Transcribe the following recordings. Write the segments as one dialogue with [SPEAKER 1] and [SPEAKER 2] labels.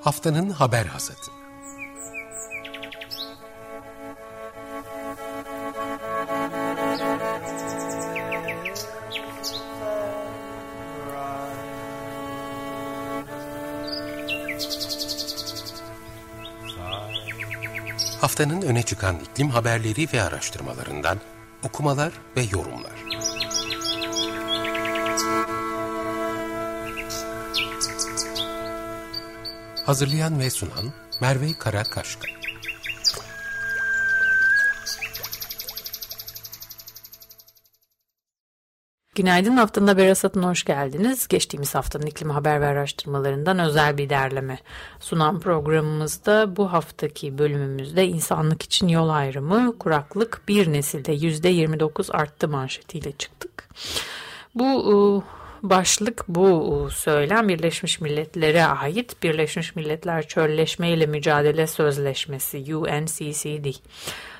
[SPEAKER 1] Haftanın haber hazırdı. Haftanın öne çıkan iklim haberleri ve araştırmalarından okumalar ve yorumlar. Hazırlayan ve sunan Merve Karakaşka.
[SPEAKER 2] Günaydın haftanın haber hasatına hoş geldiniz. Geçtiğimiz haftanın iklim haber ve araştırmalarından özel bir derleme sunan programımızda bu haftaki bölümümüzde insanlık için yol ayrımı kuraklık bir nesilde %29 arttı manşetiyle çıktık. Bu başlık bu söylem Birleşmiş Milletler'e ait Birleşmiş Milletler Çölleşme ile Mücadele Sözleşmesi UNCCD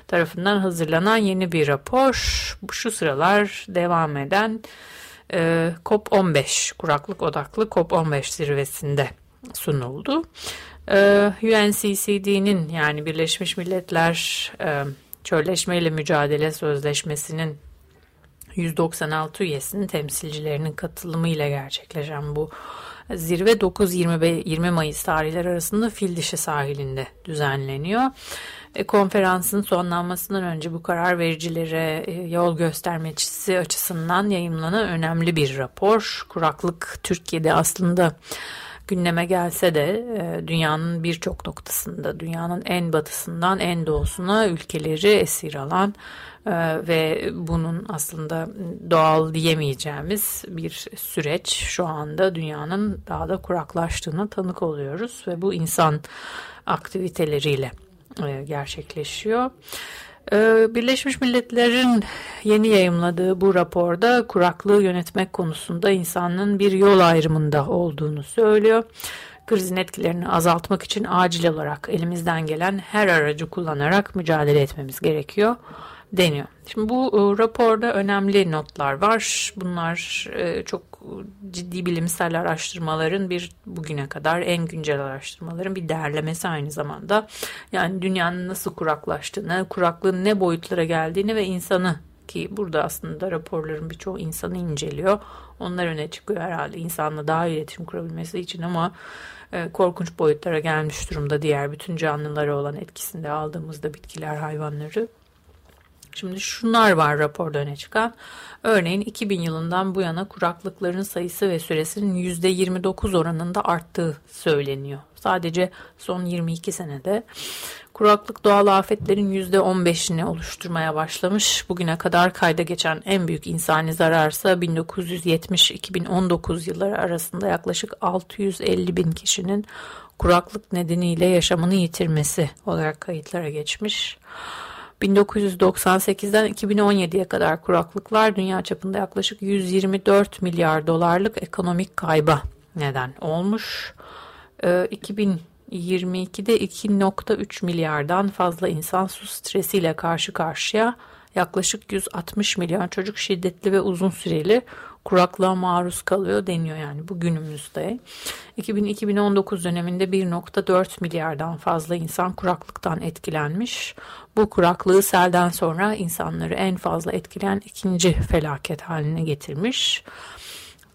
[SPEAKER 2] tarafından hazırlanan yeni bir rapor. Şu sıralar devam eden e, COP15 kuraklık odaklı COP15 zirvesinde sunuldu. E, UNCCD'nin yani Birleşmiş Milletler e, Çölleşme ile Mücadele Sözleşmesi'nin 196 üyesinin temsilcilerinin katılımıyla gerçekleşen bu zirve 9-20 Mayıs tarihleri arasında Fildişi sahilinde düzenleniyor. E, konferansın sonlanmasından önce bu karar vericilere e, yol göstermecisi açısından yayımlanan önemli bir rapor. Kuraklık Türkiye'de aslında gündeme gelse de e, dünyanın birçok noktasında, dünyanın en batısından en doğusuna ülkeleri esir alan e, ve bunun aslında doğal diyemeyeceğimiz bir süreç şu anda dünyanın daha da kuraklaştığına tanık oluyoruz ve bu insan aktiviteleriyle e, gerçekleşiyor. Birleşmiş Milletler'in yeni yayımladığı bu raporda kuraklığı yönetmek konusunda insanın bir yol ayrımında olduğunu söylüyor. Krizin etkilerini azaltmak için acil olarak elimizden gelen her aracı kullanarak mücadele etmemiz gerekiyor deniyor. Şimdi bu e, raporda önemli notlar var. Bunlar e, çok ciddi bilimsel araştırmaların bir bugüne kadar en güncel araştırmaların bir derlemesi aynı zamanda. Yani dünyanın nasıl kuraklaştığını, kuraklığın ne boyutlara geldiğini ve insanı ki burada aslında raporların birçoğu insanı inceliyor. Onlar öne çıkıyor herhalde insanla daha iletişim kurabilmesi için ama e, korkunç boyutlara gelmiş durumda diğer bütün canlılara olan etkisinde aldığımızda bitkiler, hayvanları. Şimdi şunlar var raporda öne çıkan. Örneğin 2000 yılından bu yana kuraklıkların sayısı ve süresinin %29 oranında arttığı söyleniyor. Sadece son 22 senede kuraklık doğal afetlerin %15'ini oluşturmaya başlamış. Bugüne kadar kayda geçen en büyük insani zararsa 1970-2019 yılları arasında yaklaşık 650 bin kişinin kuraklık nedeniyle yaşamını yitirmesi olarak kayıtlara geçmiş. 1998'den 2017'ye kadar kuraklıklar dünya çapında yaklaşık 124 milyar dolarlık ekonomik kayba neden olmuş. 2022'de ee, 2.3 milyardan fazla insan su stresiyle karşı karşıya yaklaşık 160 milyon çocuk şiddetli ve uzun süreli kuraklığa maruz kalıyor deniyor yani bu günümüzde. 2000-2019 döneminde 1.4 milyardan fazla insan kuraklıktan etkilenmiş. Bu kuraklığı selden sonra insanları en fazla etkileyen ikinci felaket haline getirmiş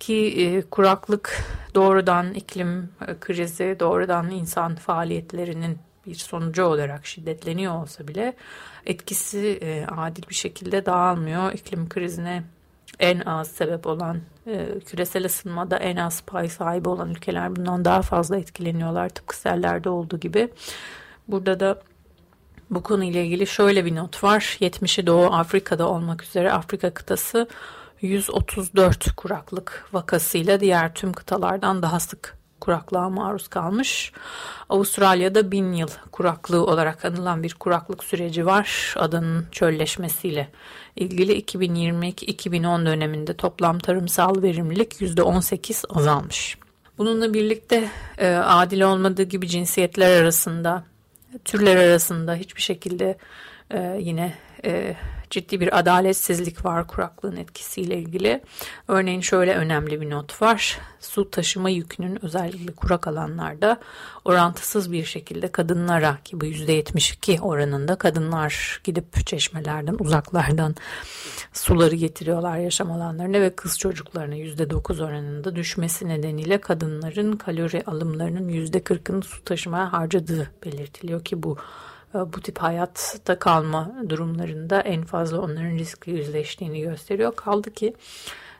[SPEAKER 2] ki e, kuraklık doğrudan iklim e, krizi, doğrudan insan faaliyetlerinin bir sonucu olarak şiddetleniyor olsa bile etkisi e, adil bir şekilde dağılmıyor. İklim krizine en az sebep olan e, küresel ısınmada en az pay sahibi olan ülkeler bundan daha fazla etkileniyorlar tıpkı sellerde olduğu gibi. Burada da bu konuyla ilgili şöyle bir not var. 70'i Doğu Afrika'da olmak üzere Afrika kıtası 134 kuraklık vakasıyla diğer tüm kıtalardan daha sık kuraklığa maruz kalmış. Avustralya'da bin yıl kuraklığı olarak anılan bir kuraklık süreci var. Adanın çölleşmesiyle ilgili 2022-2010 döneminde toplam tarımsal verimlilik %18 azalmış. Bununla birlikte e, adil olmadığı gibi cinsiyetler arasında, türler arasında hiçbir şekilde e, yine e, ciddi bir adaletsizlik var kuraklığın etkisiyle ilgili. Örneğin şöyle önemli bir not var. Su taşıma yükünün özellikle kurak alanlarda orantısız bir şekilde kadınlara ki bu %72 oranında kadınlar gidip çeşmelerden uzaklardan suları getiriyorlar yaşam alanlarına ve kız çocuklarına %9 oranında düşmesi nedeniyle kadınların kalori alımlarının %40'ını su taşımaya harcadığı belirtiliyor ki bu bu tip hayatta kalma durumlarında en fazla onların riskli yüzleştiğini gösteriyor. Kaldı ki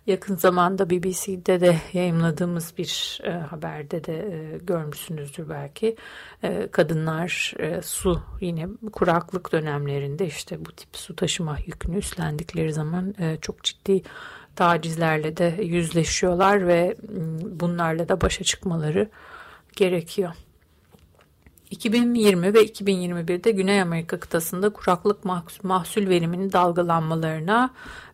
[SPEAKER 2] yakın zamanda BBC'de de yayınladığımız bir e, haberde de e, görmüşsünüzdür belki. E, kadınlar e, su yine kuraklık dönemlerinde işte bu tip su taşıma yükünü üstlendikleri zaman e, çok ciddi tacizlerle de yüzleşiyorlar ve bunlarla da başa çıkmaları gerekiyor. 2020 ve 2021'de Güney Amerika kıtasında kuraklık mahsul veriminin dalgalanmalarına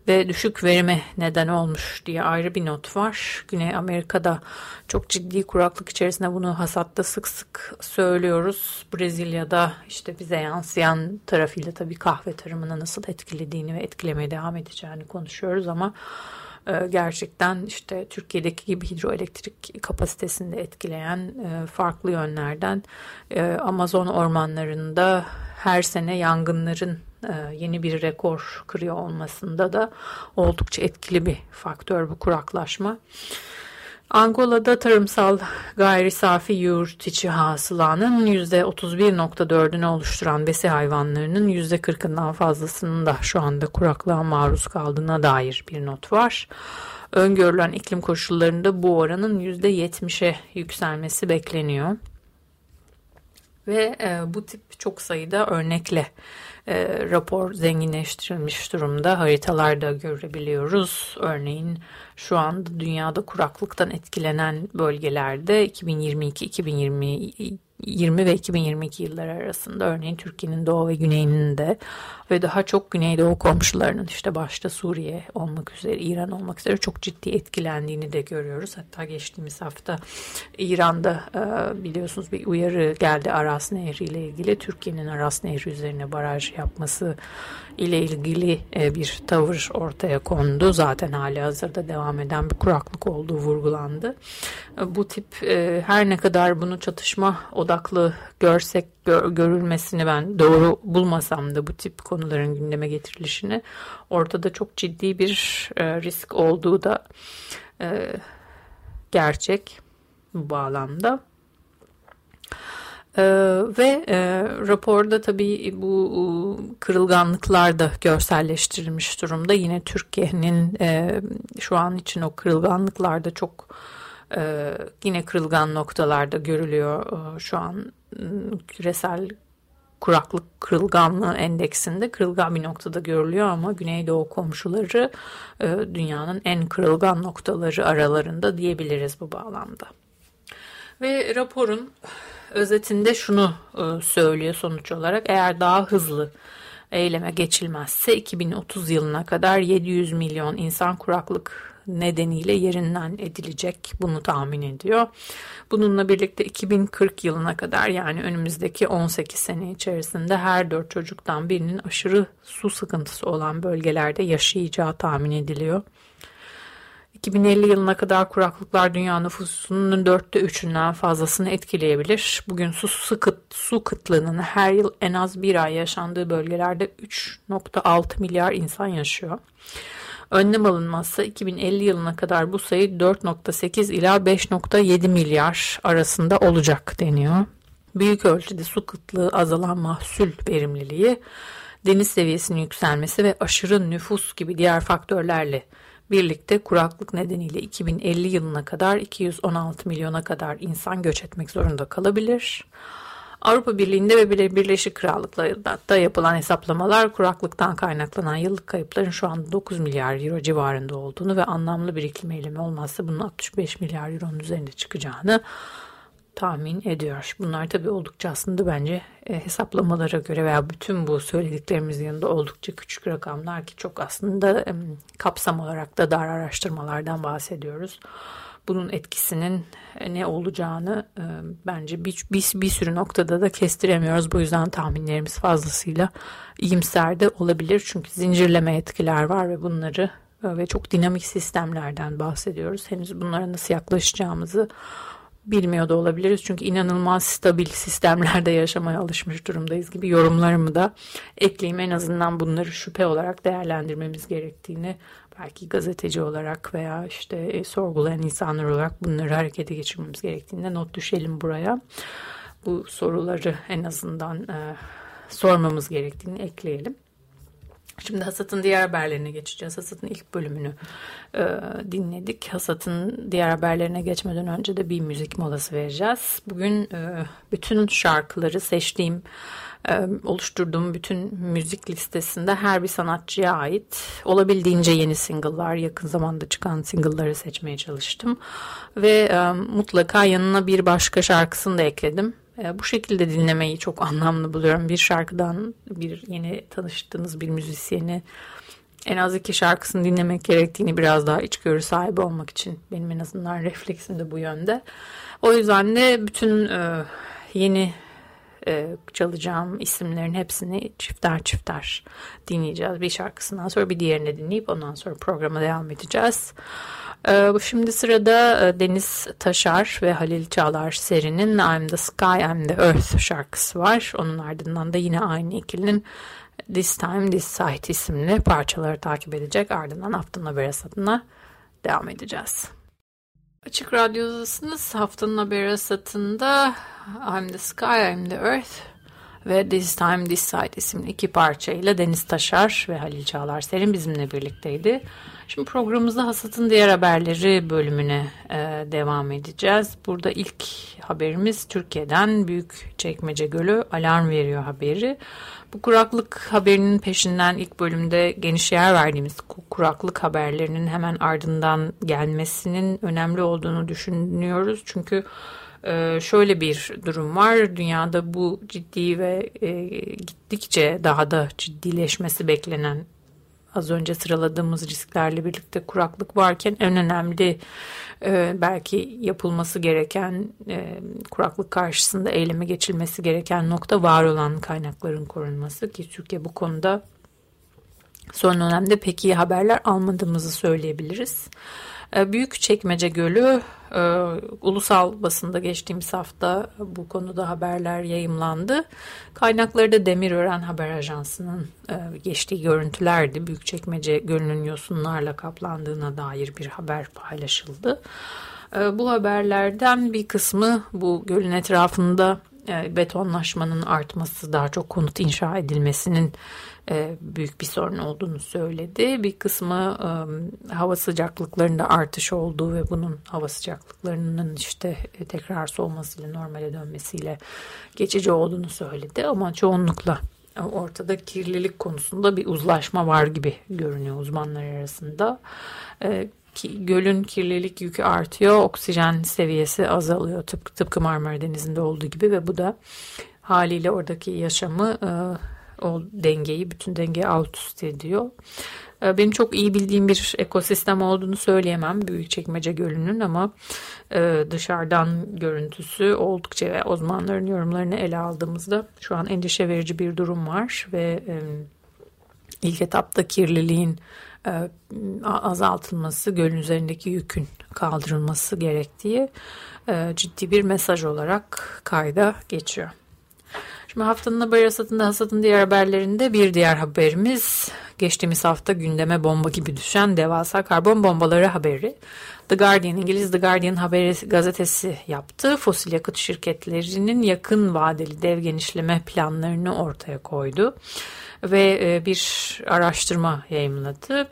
[SPEAKER 2] ve düşük verime neden olmuş diye ayrı bir not var. Güney Amerika'da çok ciddi kuraklık içerisinde bunu hasatta sık sık söylüyoruz. Brezilya'da işte bize yansıyan tarafıyla tabii kahve tarımını nasıl etkilediğini ve etkilemeye devam edeceğini konuşuyoruz ama gerçekten işte Türkiye'deki gibi hidroelektrik kapasitesini de etkileyen e, farklı yönlerden e, Amazon ormanlarında her sene yangınların yeni bir rekor kırıyor olmasında da oldukça etkili bir faktör bu kuraklaşma. Angola'da tarımsal gayri safi yurt içi hasılanın %31.4'ünü oluşturan besi hayvanlarının %40'ından fazlasının da şu anda kuraklığa maruz kaldığına dair bir not var. Öngörülen iklim koşullarında bu oranın %70'e yükselmesi bekleniyor. Ve e, bu tip çok sayıda örnekle e, rapor zenginleştirilmiş durumda. Haritalarda görebiliyoruz. Örneğin şu anda dünyada kuraklıktan etkilenen bölgelerde 2022-2020 20 ve 2022 yılları arasında örneğin Türkiye'nin doğu ve güneyinin de ve daha çok güneydoğu komşularının işte başta Suriye olmak üzere İran olmak üzere çok ciddi etkilendiğini de görüyoruz. Hatta geçtiğimiz hafta İran'da e, biliyorsunuz bir uyarı geldi Aras Nehri ile ilgili Türkiye'nin Aras Nehri üzerine baraj yapması ile ilgili e, bir tavır ortaya kondu. Zaten hali hazırda devam eden bir kuraklık olduğu vurgulandı. E, bu tip her ne kadar bunu çatışma odaklı görsek gör, görülmesini ben doğru bulmasam da bu tip konuların gündeme getirilişini ortada çok ciddi bir e, risk olduğu da e, gerçek bu bağlamda. Ee, ve e, raporda tabii bu kırılganlıklar da görselleştirilmiş durumda. Yine Türkiye'nin e, şu an için o kırılganlıklar da çok e, yine kırılgan noktalarda görülüyor e, şu an ıı, küresel kuraklık kırılganlığı endeksinde kırılgan bir noktada görülüyor ama Güneydoğu komşuları e, dünyanın en kırılgan noktaları aralarında diyebiliriz bu bağlamda. Ve raporun özetinde şunu e, söylüyor sonuç olarak eğer daha hızlı eyleme geçilmezse 2030 yılına kadar 700 milyon insan kuraklık nedeniyle yerinden edilecek bunu tahmin ediyor. Bununla birlikte 2040 yılına kadar yani önümüzdeki 18 sene içerisinde her 4 çocuktan birinin aşırı su sıkıntısı olan bölgelerde yaşayacağı tahmin ediliyor. 2050 yılına kadar kuraklıklar dünya nüfusunun dörtte üçünden fazlasını etkileyebilir. Bugün su, sıkıt, su kıtlığının her yıl en az bir ay yaşandığı bölgelerde 3.6 milyar insan yaşıyor. Önlem alınmazsa 2050 yılına kadar bu sayı 4.8 ila 5.7 milyar arasında olacak deniyor. Büyük ölçüde su kıtlığı azalan mahsul verimliliği, deniz seviyesinin yükselmesi ve aşırı nüfus gibi diğer faktörlerle birlikte kuraklık nedeniyle 2050 yılına kadar 216 milyona kadar insan göç etmek zorunda kalabilir. Avrupa Birliği'nde ve Birleşik Krallık'ta yapılan hesaplamalar kuraklıktan kaynaklanan yıllık kayıpların şu anda 9 milyar euro civarında olduğunu ve anlamlı bir iklim eylemi olmazsa bunun 65 milyar euronun üzerinde çıkacağını tahmin ediyor. Bunlar tabii oldukça aslında bence e, hesaplamalara göre veya bütün bu söylediklerimizin yanında oldukça küçük rakamlar ki çok aslında kapsam olarak da dar araştırmalardan bahsediyoruz. Bunun etkisinin ne olacağını e, bence bir, bir, bir sürü noktada da kestiremiyoruz. Bu yüzden tahminlerimiz fazlasıyla iyimser de olabilir. Çünkü zincirleme etkiler var ve bunları e, ve çok dinamik sistemlerden bahsediyoruz. Henüz bunlara nasıl yaklaşacağımızı bilmiyor da olabiliriz. Çünkü inanılmaz stabil sistemlerde yaşamaya alışmış durumdayız gibi yorumlarımı da ekleyeyim. En azından bunları şüphe olarak değerlendirmemiz gerektiğini belki gazeteci olarak veya işte e, sorgulayan insanlar olarak bunları harekete geçirmemiz gerektiğinde not düşelim buraya. Bu soruları en azından e, sormamız gerektiğini ekleyelim. Şimdi Hasat'ın diğer haberlerine geçeceğiz. Hasat'ın ilk bölümünü e, dinledik. Hasat'ın diğer haberlerine geçmeden önce de bir müzik molası vereceğiz. Bugün e, bütün şarkıları seçtiğim, e, oluşturduğum bütün müzik listesinde her bir sanatçıya ait olabildiğince yeni single'lar, yakın zamanda çıkan single'ları seçmeye çalıştım. Ve e, mutlaka yanına bir başka şarkısını da ekledim. E, bu şekilde dinlemeyi çok anlamlı buluyorum. Bir şarkıdan bir yeni tanıştığınız bir müzisyeni en az iki şarkısını dinlemek gerektiğini biraz daha içgörü sahibi olmak için benim en azından refleksim de bu yönde. O yüzden de bütün e, yeni e, çalacağım isimlerin hepsini çifter çifter dinleyeceğiz. Bir şarkısından sonra bir diğerini dinleyip ondan sonra programa devam edeceğiz. E, şimdi sırada e, Deniz Taşar ve Halil Çağlar serinin I'm the Sky, I'm the Earth şarkısı var. Onun ardından da yine aynı ikilinin This Time This Sight isimli parçaları takip edecek. Ardından haftanın haber asatına devam edeceğiz. Açık Radyo'dasınız. Haftanın haber asatında I'm the Sky, I'm the Earth ve This Time This Sight isimli iki parçayla Deniz Taşar ve Halil Çağlar Serin bizimle birlikteydi. Şimdi programımızda hasatın diğer haberleri bölümüne e, devam edeceğiz. Burada ilk haberimiz Türkiye'den Büyük Çekmece Gölü alarm veriyor haberi. Bu kuraklık haberinin peşinden ilk bölümde geniş yer verdiğimiz kuraklık haberlerinin hemen ardından gelmesinin önemli olduğunu düşünüyoruz. Çünkü e, şöyle bir durum var. Dünyada bu ciddi ve e, gittikçe daha da ciddileşmesi beklenen az önce sıraladığımız risklerle birlikte kuraklık varken en önemli e, belki yapılması gereken e, kuraklık karşısında eyleme geçilmesi gereken nokta var olan kaynakların korunması ki Türkiye bu konuda son dönemde pek iyi haberler almadığımızı söyleyebiliriz. Büyük Çekmece Gölü e, ulusal basında geçtiğimiz hafta bu konuda haberler yayımlandı. Kaynakları da Demirören Haber Ajansı'nın e, geçtiği görüntülerdi. Büyük Çekmece Gölü'nün yosunlarla kaplandığına dair bir haber paylaşıldı. Bu haberlerden bir kısmı bu gölün etrafında betonlaşmanın artması, daha çok konut inşa edilmesinin e, büyük bir sorun olduğunu söyledi. Bir kısmı e, hava sıcaklıklarında artış olduğu ve bunun hava sıcaklıklarının işte e, tekrar soğumasıyla normale dönmesiyle geçici olduğunu söyledi. Ama çoğunlukla ortada kirlilik konusunda bir uzlaşma var gibi görünüyor uzmanlar arasında. Ki, gölün kirlilik yükü artıyor, oksijen seviyesi azalıyor tıpkı, tıpkı Marmara Denizi'nde olduğu gibi ve bu da haliyle oradaki yaşamı o dengeyi, bütün dengeyi alt üst ediyor. Ee, benim çok iyi bildiğim bir ekosistem olduğunu söyleyemem Büyükçekmece Gölü'nün ama e, dışarıdan görüntüsü oldukça ve uzmanların yorumlarını ele aldığımızda şu an endişe verici bir durum var ve e, ilk etapta kirliliğin e, azaltılması, gölün üzerindeki yükün kaldırılması gerektiği ciddi bir mesaj olarak kayda geçiyor. Şimdi haftanın haber hasatında hasatın diğer haberlerinde bir diğer haberimiz geçtiğimiz hafta gündeme bomba gibi düşen devasa karbon bombaları haberi. The Guardian, İngiliz The Guardian haberi gazetesi yaptı. Fosil yakıt şirketlerinin yakın vadeli dev genişleme planlarını ortaya koydu ve e, bir araştırma yayımladı.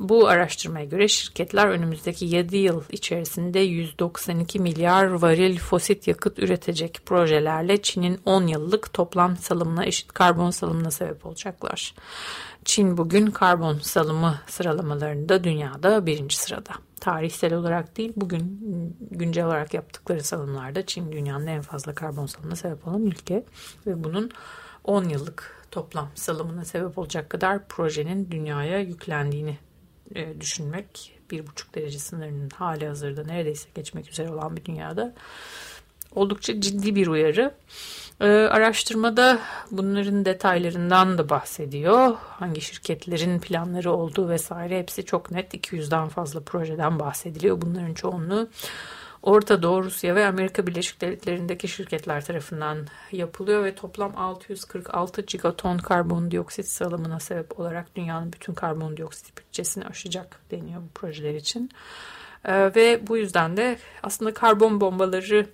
[SPEAKER 2] Bu araştırmaya göre şirketler önümüzdeki 7 yıl içerisinde 192 milyar varil fosil yakıt üretecek projelerle Çin'in 10 yıllık toplam salımına eşit karbon salımına sebep olacaklar. Çin bugün karbon salımı sıralamalarında dünyada birinci sırada. Tarihsel olarak değil bugün güncel olarak yaptıkları salımlarda Çin dünyanın en fazla karbon salımına sebep olan ülke ve bunun 10 yıllık toplam salımına sebep olacak kadar projenin dünyaya yüklendiğini e, düşünmek bir buçuk derece sınırının hali hazırda neredeyse geçmek üzere olan bir dünyada oldukça ciddi bir uyarı. Ee, araştırmada bunların detaylarından da bahsediyor. Hangi şirketlerin planları olduğu vesaire hepsi çok net. 200'den fazla projeden bahsediliyor. Bunların çoğunluğu Orta Doğu, Rusya ve Amerika Birleşik Devletleri'ndeki şirketler tarafından yapılıyor ve toplam 646 gigaton karbondioksit salımına sebep olarak dünyanın bütün karbondioksit bütçesini aşacak deniyor bu projeler için. Ee, ve bu yüzden de aslında karbon bombaları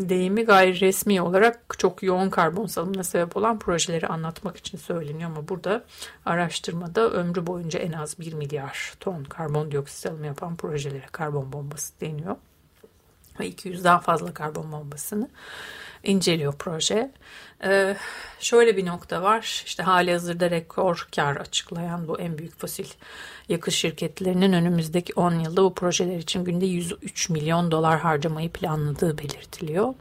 [SPEAKER 2] deyimi gayri resmi olarak çok yoğun karbon salımına sebep olan projeleri anlatmak için söyleniyor ama burada araştırmada ömrü boyunca en az 1 milyar ton karbondioksit salımı yapan projelere karbon bombası deniyor. Ve 200'den fazla karbon bombasını inceliyor proje. Ee, şöyle bir nokta var. İşte hali hazırda rekor kar açıklayan bu en büyük fosil yakıt şirketlerinin önümüzdeki 10 yılda bu projeler için günde 103 milyon dolar harcamayı planladığı belirtiliyor.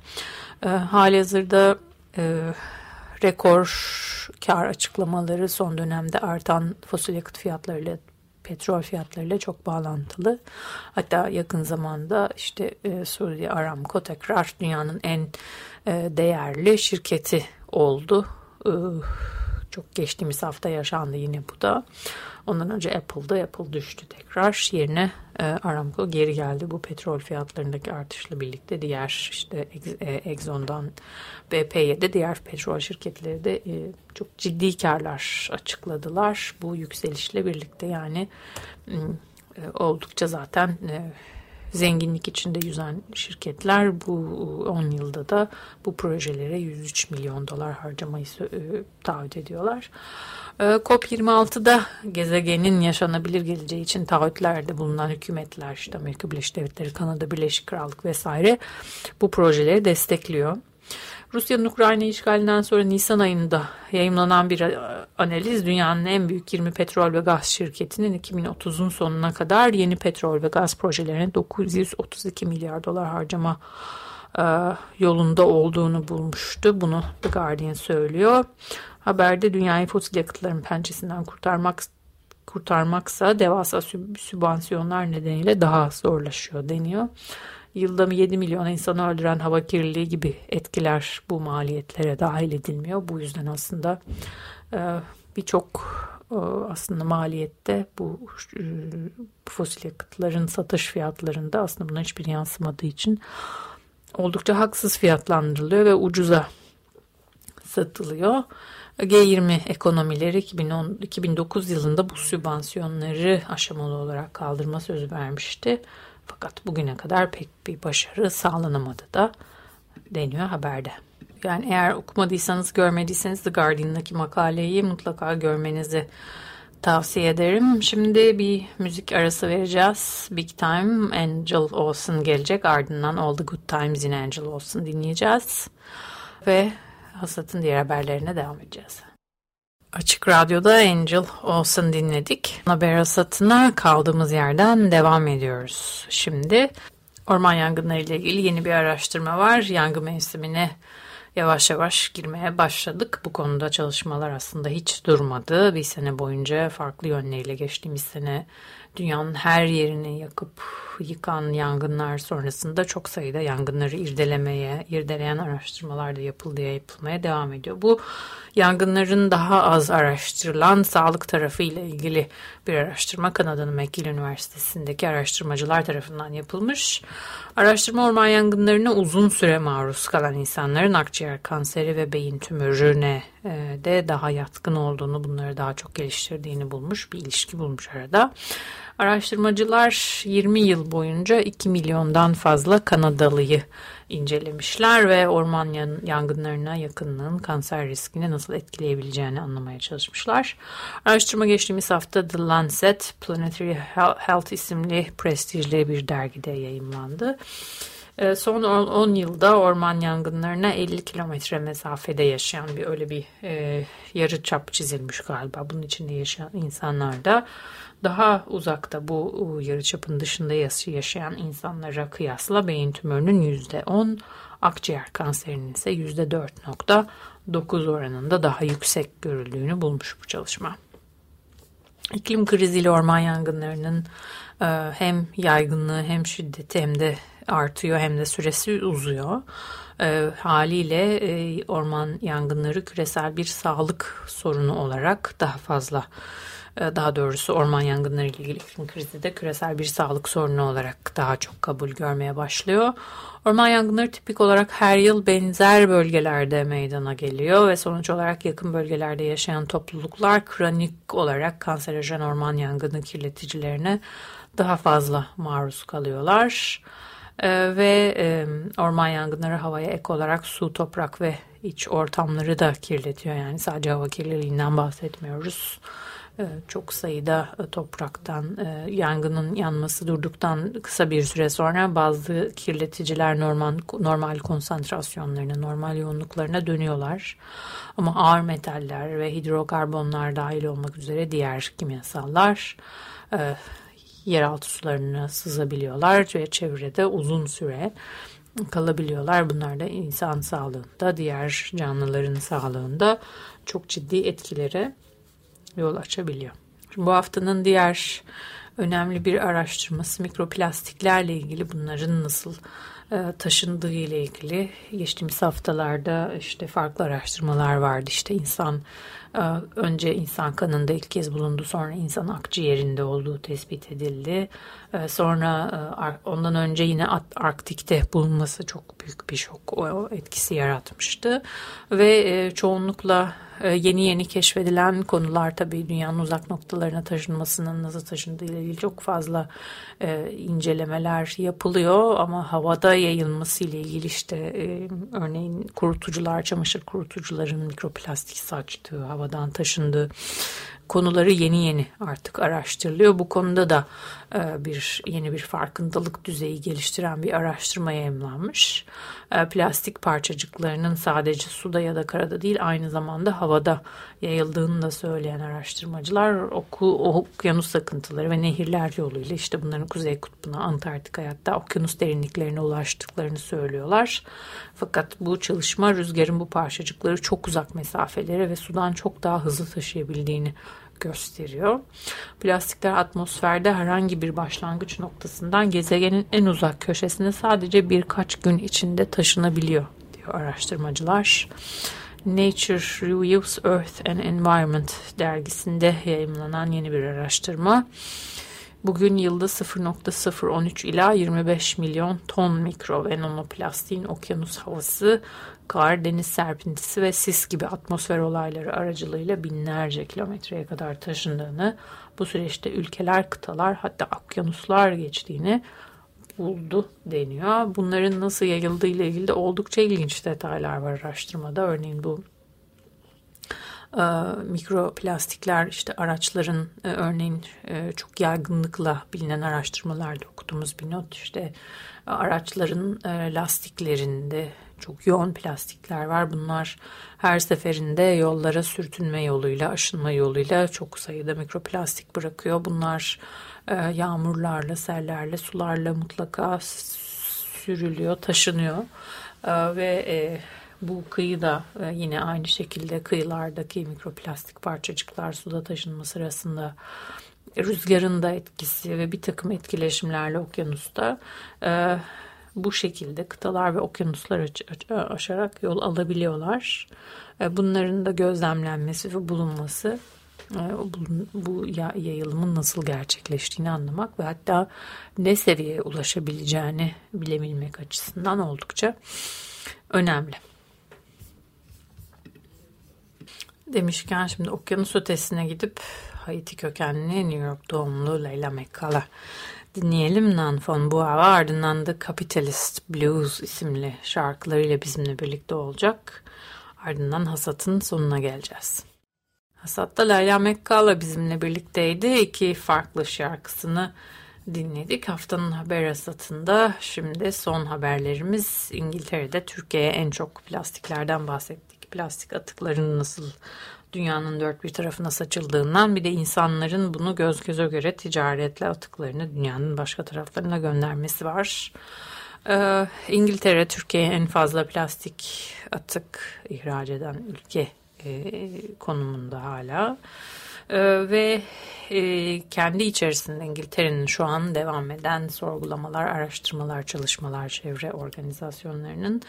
[SPEAKER 2] Ee, hali hazırda e, rekor kar açıklamaları son dönemde artan fosil yakıt fiyatlarıyla petrol fiyatlarıyla çok bağlantılı. Hatta yakın zamanda işte e, Suriye Aramco tekrar dünyanın en e, değerli şirketi oldu. E, çok geçtiğimiz hafta yaşandı yine bu da. Ondan önce Apple'da Apple düştü tekrar. Yerine e, Aramco geri geldi. Bu petrol fiyatlarındaki artışla birlikte diğer işte e, Exxon'dan BP'ye de diğer petrol şirketleri de e, çok ciddi karlar açıkladılar. Bu yükselişle birlikte yani e, oldukça zaten e, zenginlik içinde yüzen şirketler bu 10 yılda da bu projelere 103 milyon dolar harcamayı e, taahhüt ediyorlar. E, COP26'da gezegenin yaşanabilir geleceği için taahhütlerde bulunan hükümetler, işte Amerika Birleşik Devletleri, Kanada, Birleşik Krallık vesaire bu projeleri destekliyor. Rusya'nın Ukrayna işgalinden sonra Nisan ayında yayımlanan bir e, analiz dünyanın en büyük 20 petrol ve gaz şirketinin 2030'un sonuna kadar yeni petrol ve gaz projelerine 932 milyar dolar harcama e, yolunda olduğunu bulmuştu. Bunu The Guardian söylüyor. Haberde dünyayı fosil yakıtların pençesinden kurtarmak kurtarmaksa devasa sübvansiyonlar nedeniyle daha zorlaşıyor deniyor. Yılda 7 milyon insanı öldüren hava kirliliği gibi etkiler bu maliyetlere dahil edilmiyor. Bu yüzden aslında e, birçok e, aslında maliyette bu e, fosil yakıtların satış fiyatlarında aslında buna hiçbir yansımadığı için oldukça haksız fiyatlandırılıyor ve ucuza satılıyor. G20 ekonomileri 2010, 2009 yılında bu sübvansiyonları aşamalı olarak kaldırma sözü vermişti. Fakat bugüne kadar pek bir başarı sağlanamadı da deniyor haberde. Yani eğer okumadıysanız, görmediyseniz The Guardian'daki makaleyi mutlaka görmenizi tavsiye ederim. Şimdi bir müzik arası vereceğiz. Big Time Angel olsun gelecek. Ardından All the Good Times in Angel olsun dinleyeceğiz. Ve hasatın diğer haberlerine devam edeceğiz. Açık Radyo'da Angel olsun dinledik. Haber hasatına kaldığımız yerden devam ediyoruz. Şimdi orman yangınları ile ilgili yeni bir araştırma var. Yangın mevsimine yavaş yavaş girmeye başladık. Bu konuda çalışmalar aslında hiç durmadı. Bir sene boyunca farklı yönleriyle geçtiğimiz sene dünyanın her yerini yakıp yıkan yangınlar sonrasında çok sayıda yangınları irdelemeye, irdeleyen araştırmalar da yapıldığı yapılmaya devam ediyor. Bu yangınların daha az araştırılan sağlık tarafı ile ilgili bir araştırma Kanada'nın McGill Üniversitesi'ndeki araştırmacılar tarafından yapılmış. Araştırma orman yangınlarına uzun süre maruz kalan insanların akciğer kanseri ve beyin tümörüne e, de daha yatkın olduğunu, bunları daha çok geliştirdiğini bulmuş, bir ilişki bulmuş arada. Araştırmacılar 20 yıl boyunca 2 milyondan fazla Kanadalıyı incelemişler ve orman yangınlarına yakınlığın kanser riskini nasıl etkileyebileceğini anlamaya çalışmışlar. Araştırma geçtiğimiz hafta The Lancet Planetary Health isimli prestijli bir dergide yayımlandı. Ee, son 10 yılda orman yangınlarına 50 kilometre mesafede yaşayan bir öyle bir e, yarı çap çizilmiş galiba. Bunun içinde yaşayan insanlar da daha uzakta bu yarıçapın dışında yaşayan insanlara kıyasla beyin tümörünün %10, akciğer kanserinin ise %4.9 oranında daha yüksek görüldüğünü bulmuş bu çalışma. iklim kriziyle orman yangınlarının e, hem yaygınlığı hem şiddeti hem de artıyor hem de süresi uzuyor. E, haliyle e, orman yangınları küresel bir sağlık sorunu olarak daha fazla e, daha doğrusu orman yangınları ile ilgili iklim krizi de küresel bir sağlık sorunu olarak daha çok kabul görmeye başlıyor. Orman yangınları tipik olarak her yıl benzer bölgelerde meydana geliyor ve sonuç olarak yakın bölgelerde yaşayan topluluklar kronik olarak kanserojen orman yangını kirleticilerine daha fazla maruz kalıyorlar. Ee, ve orman yangınları havaya ek olarak su, toprak ve iç ortamları da kirletiyor. Yani sadece hava kirliliğinden bahsetmiyoruz. Ee, çok sayıda e, topraktan e, yangının yanması durduktan kısa bir süre sonra bazı kirleticiler normal normal konsantrasyonlarına, normal yoğunluklarına dönüyorlar. Ama ağır metaller ve hidrokarbonlar dahil olmak üzere diğer kimyasallar e, yeraltı sularına sızabiliyorlar ve çevrede uzun süre kalabiliyorlar. Bunlar da insan sağlığında, diğer canlıların sağlığında çok ciddi etkilere yol açabiliyor. Şimdi bu haftanın diğer önemli bir araştırması mikroplastiklerle ilgili bunların nasıl e, taşındığı ile ilgili geçtiğimiz haftalarda işte farklı araştırmalar vardı. İşte insan önce insan kanında ilk kez bulundu sonra insan akciğerinde olduğu tespit edildi. E, sonra ondan önce yine Arktik'te bulunması çok büyük bir şok etkisi yaratmıştı. Ve çoğunlukla ee, yeni yeni keşfedilen konular tabii dünyanın uzak noktalarına taşınmasının nasıl taşındığı ile ilgili çok fazla e, incelemeler yapılıyor ama havada yayılması ile ilgili işte e, örneğin kurutucular, çamaşır kurutucuların mikroplastik saçtığı, havadan taşındığı konuları yeni yeni artık araştırılıyor. Bu konuda da e, bir yeni bir farkındalık düzeyi geliştiren bir araştırma yayımlanmış. E, plastik parçacıklarının sadece suda ya da karada değil aynı zamanda havada yayıldığını da söyleyen araştırmacılar oku, okyanus akıntıları ve nehirler yoluyla işte bunların Kuzey Kutbu'na, Antarktika'ya hatta okyanus derinliklerine ulaştıklarını söylüyorlar. Fakat bu çalışma rüzgarın bu parçacıkları çok uzak mesafelere ve sudan çok daha hızlı taşıyabildiğini gösteriyor. Plastikler atmosferde herhangi bir başlangıç noktasından gezegenin en uzak köşesine sadece birkaç gün içinde taşınabiliyor diyor araştırmacılar. Nature Reviews Earth and Environment dergisinde yayımlanan yeni bir araştırma. Bugün yılda 0.013 ila 25 milyon ton mikro ve nanoplastiğin okyanus havası, kar, deniz serpintisi ve sis gibi atmosfer olayları aracılığıyla binlerce kilometreye kadar taşındığını, bu süreçte ülkeler, kıtalar hatta okyanuslar geçtiğini buldu deniyor. Bunların nasıl yayıldığı ile ilgili de oldukça ilginç detaylar var araştırmada. Örneğin bu mikroplastikler işte araçların e, örneğin e, çok yaygınlıkla bilinen araştırmalarda okuduğumuz bir not işte araçların lastiklerinde çok yoğun plastikler var. Bunlar her seferinde yollara sürtünme yoluyla, aşınma yoluyla çok sayıda mikroplastik bırakıyor. Bunlar yağmurlarla, sellerle, sularla mutlaka sürülüyor, taşınıyor. Ve bu kıyı da e, yine aynı şekilde kıyılardaki mikroplastik parçacıklar suda taşınma sırasında rüzgarın da etkisi ve bir takım etkileşimlerle okyanusta e, bu şekilde kıtalar ve okyanuslar aşarak yol alabiliyorlar. E, bunların da gözlemlenmesi ve bulunması bu yayılımın nasıl gerçekleştiğini anlamak ve hatta ne seviyeye ulaşabileceğini bilebilmek açısından oldukça önemli. Demişken şimdi okyanus ötesine gidip Haiti kökenli New York doğumlu Leyla Mekkala dinleyelim. Nan von Boa ardından da Capitalist Blues isimli şarkılarıyla bizimle birlikte olacak. Ardından Hasat'ın sonuna geleceğiz. Hasat'ta Leyla Mekkala bizimle birlikteydi. İki farklı şarkısını dinledik. Haftanın haber hasatında şimdi son haberlerimiz İngiltere'de Türkiye'ye en çok plastiklerden bahsettik plastik atıklarının nasıl dünyanın dört bir tarafına saçıldığından bir de insanların bunu göz göze göre ticaretle atıklarını dünyanın başka taraflarına göndermesi var. Ee, İngiltere Türkiye'ye en fazla plastik atık ihraç eden ülke e, konumunda hala. Ee, ve e, kendi içerisinde İngiltere'nin şu an devam eden sorgulamalar, araştırmalar, çalışmalar çevre organizasyonlarının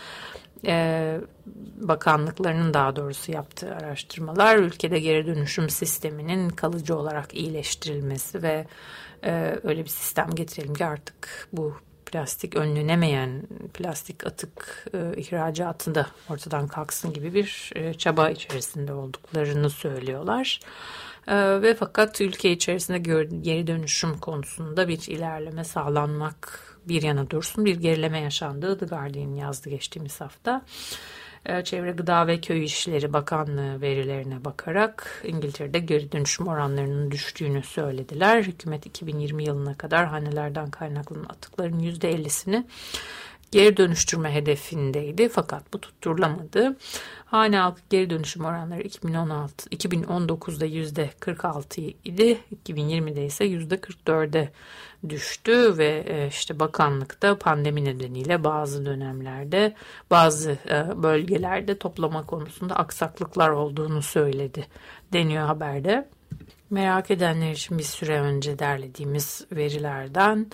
[SPEAKER 2] e, bakanlıklarının daha doğrusu yaptığı araştırmalar ülkede geri dönüşüm sisteminin kalıcı olarak iyileştirilmesi ve e, öyle bir sistem getirelim ki artık bu plastik önlenemeyen plastik atık e, ihracatı da ortadan kalksın gibi bir e, çaba içerisinde olduklarını söylüyorlar. E, ve fakat ülke içerisinde geri dönüşüm konusunda bir ilerleme sağlanmak bir yana dursun bir gerileme yaşandığı The Guardian yazdı geçtiğimiz hafta. E, Çevre Gıda ve Köy İşleri Bakanlığı verilerine bakarak İngiltere'de geri dönüşüm oranlarının düştüğünü söylediler. Hükümet 2020 yılına kadar hanelerden kaynaklanan atıkların %50'sini geri dönüştürme hedefindeydi fakat bu tutturulamadı. Hane halkı geri dönüşüm oranları 2016 2019'da yüzde 46 idi. 2020'de ise yüzde 44'e düştü ve e, işte bakanlıkta pandemi nedeniyle bazı dönemlerde bazı e, bölgelerde toplama konusunda aksaklıklar olduğunu söyledi deniyor haberde. Merak edenler için bir süre önce derlediğimiz verilerden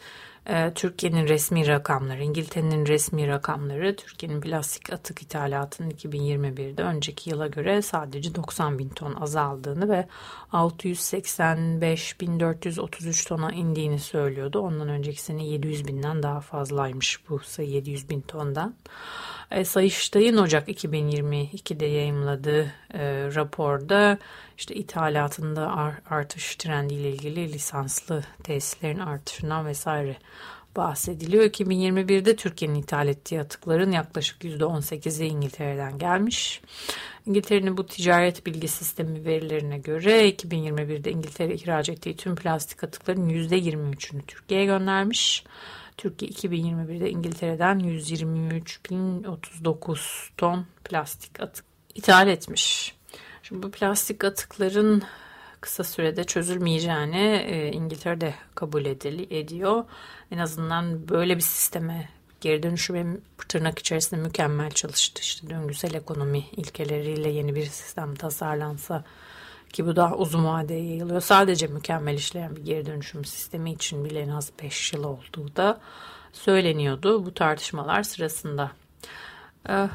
[SPEAKER 2] Türkiye'nin resmi rakamları, İngiltere'nin resmi rakamları Türkiye'nin plastik atık ithalatının 2021'de önceki yıla göre sadece 90 bin ton azaldığını ve 685.433 tona indiğini söylüyordu. Ondan önceki sene 700 binden daha fazlaymış bu sayı 700 bin tondan. Sayıştay'ın Ocak 2022'de yayımladığı e, raporda işte ithalatında artış trendiyle ilgili lisanslı tesislerin artışından vesaire bahsediliyor. 2021'de Türkiye'nin ithal ettiği atıkların yaklaşık %18'i İngiltere'den gelmiş. İngiltere'nin bu ticaret bilgi sistemi verilerine göre 2021'de İngiltere ihraç ettiği tüm plastik atıkların %23'ünü Türkiye'ye göndermiş. Türkiye 2021'de İngiltere'den 123.039 ton plastik atık ithal etmiş. Şimdi bu plastik atıkların kısa sürede çözülmeyeceğini e, İngiltere'de kabul edil, ediyor. En azından böyle bir sisteme geri dönüşüm tırnak içerisinde mükemmel çalıştı. İşte döngüsel ekonomi ilkeleriyle yeni bir sistem tasarlansa ki bu daha uzun vadeye yayılıyor. Sadece mükemmel işleyen bir geri dönüşüm sistemi için bile en az 5 yıl olduğu da söyleniyordu bu tartışmalar sırasında. Ee,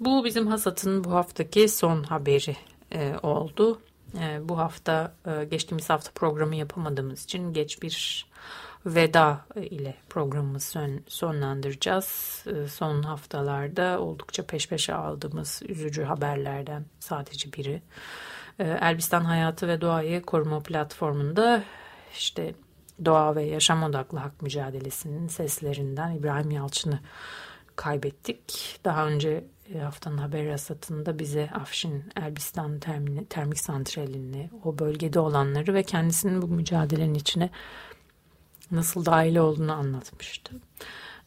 [SPEAKER 2] bu bizim hasatın bu haftaki son haberi e, oldu. E, bu hafta geçtiğimiz hafta programı yapamadığımız için geç bir veda ile programımızı son, sonlandıracağız. Son haftalarda oldukça peş peşe aldığımız üzücü haberlerden sadece biri. Elbistan Hayatı ve Doğayı Koruma Platformu'nda işte doğa ve yaşam odaklı hak mücadelesinin seslerinden İbrahim Yalçın'ı kaybettik. Daha önce e, haftanın haber rasatında bize Afşin Elbistan termini, termik santralini, o bölgede olanları ve kendisinin bu mücadelenin içine nasıl dahil olduğunu anlatmıştı.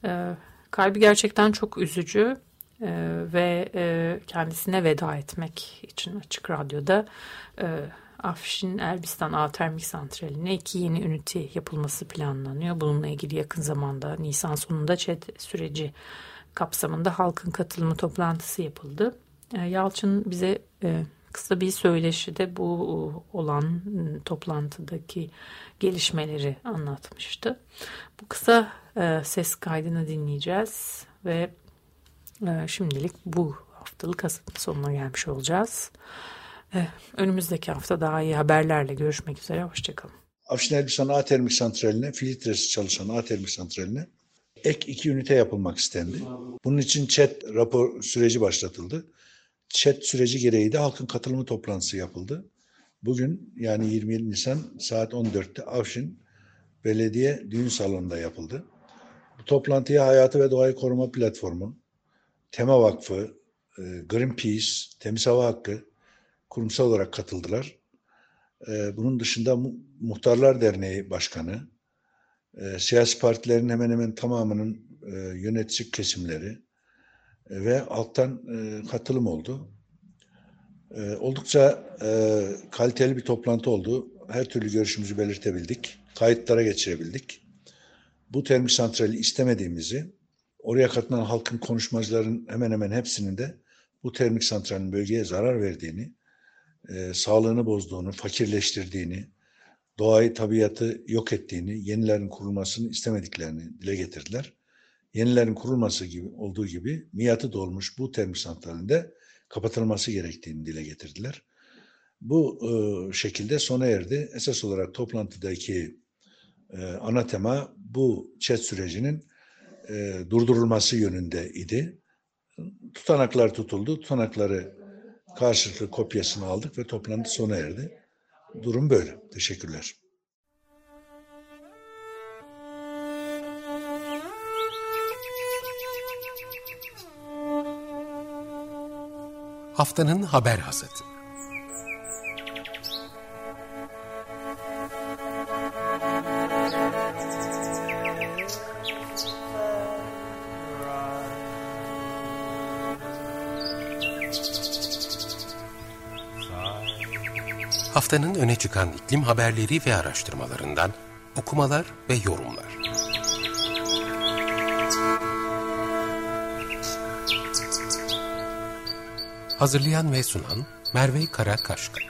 [SPEAKER 2] Ee, kalbi gerçekten çok üzücü ee, ve e, kendisine veda etmek için Açık Radyo'da e, Afşin Elbistan A Termik Santrali'ne iki yeni ünite yapılması planlanıyor. Bununla ilgili yakın zamanda Nisan sonunda ÇED süreci kapsamında halkın katılımı toplantısı yapıldı. E, Yalçın bize e, kısa bir söyleşide bu e, olan toplantıdaki gelişmeleri anlatmıştı. Bu kısa ses kaydını dinleyeceğiz ve şimdilik bu haftalık hasatın sonuna gelmiş olacağız. Önümüzdeki hafta daha iyi haberlerle görüşmek üzere. Hoşçakalın.
[SPEAKER 3] Afşin Elbistan A Termik Santrali'ne, filtresi çalışan A Termik Santrali'ne ek iki ünite yapılmak istendi. Bunun için chat rapor süreci başlatıldı. Chat süreci gereği de halkın katılımı toplantısı yapıldı. Bugün yani 27 Nisan saat 14'te Avşin Belediye Düğün Salonu'nda yapıldı. Bu toplantıya Hayatı ve Doğayı Koruma Platformu, Tema Vakfı, Greenpeace, Temiz Hava Hakkı kurumsal olarak katıldılar. E, bunun dışında Muhtarlar Derneği Başkanı, e, siyasi partilerin hemen hemen tamamının e, yönetici kesimleri e, ve alttan e, katılım oldu. E, oldukça e, kaliteli bir toplantı oldu. Her türlü görüşümüzü belirtebildik. Kayıtlara geçirebildik. Bu termik santrali istemediğimizi, oraya katılan halkın konuşmacıların hemen hemen hepsinin de bu termik santralin bölgeye zarar verdiğini, e, sağlığını bozduğunu, fakirleştirdiğini, doğayı, tabiatı yok ettiğini, yenilerin kurulmasını istemediklerini dile getirdiler. Yenilerin kurulması gibi olduğu gibi miyatı dolmuş bu termik santralinde kapatılması gerektiğini dile getirdiler. Bu e, şekilde sona erdi. Esas olarak toplantıdaki e, ana tema bu chat sürecinin e, durdurulması yönünde idi. Tutanaklar tutuldu. Tutanakları karşılıklı kopyasını aldık ve toplantı sona erdi. Durum böyle. Teşekkürler.
[SPEAKER 1] Haftanın haber hazırdı. Haftanın öne çıkan iklim haberleri ve araştırmalarından okumalar ve yorumlar. Hazırlayan ve sunan Merve Karakaşka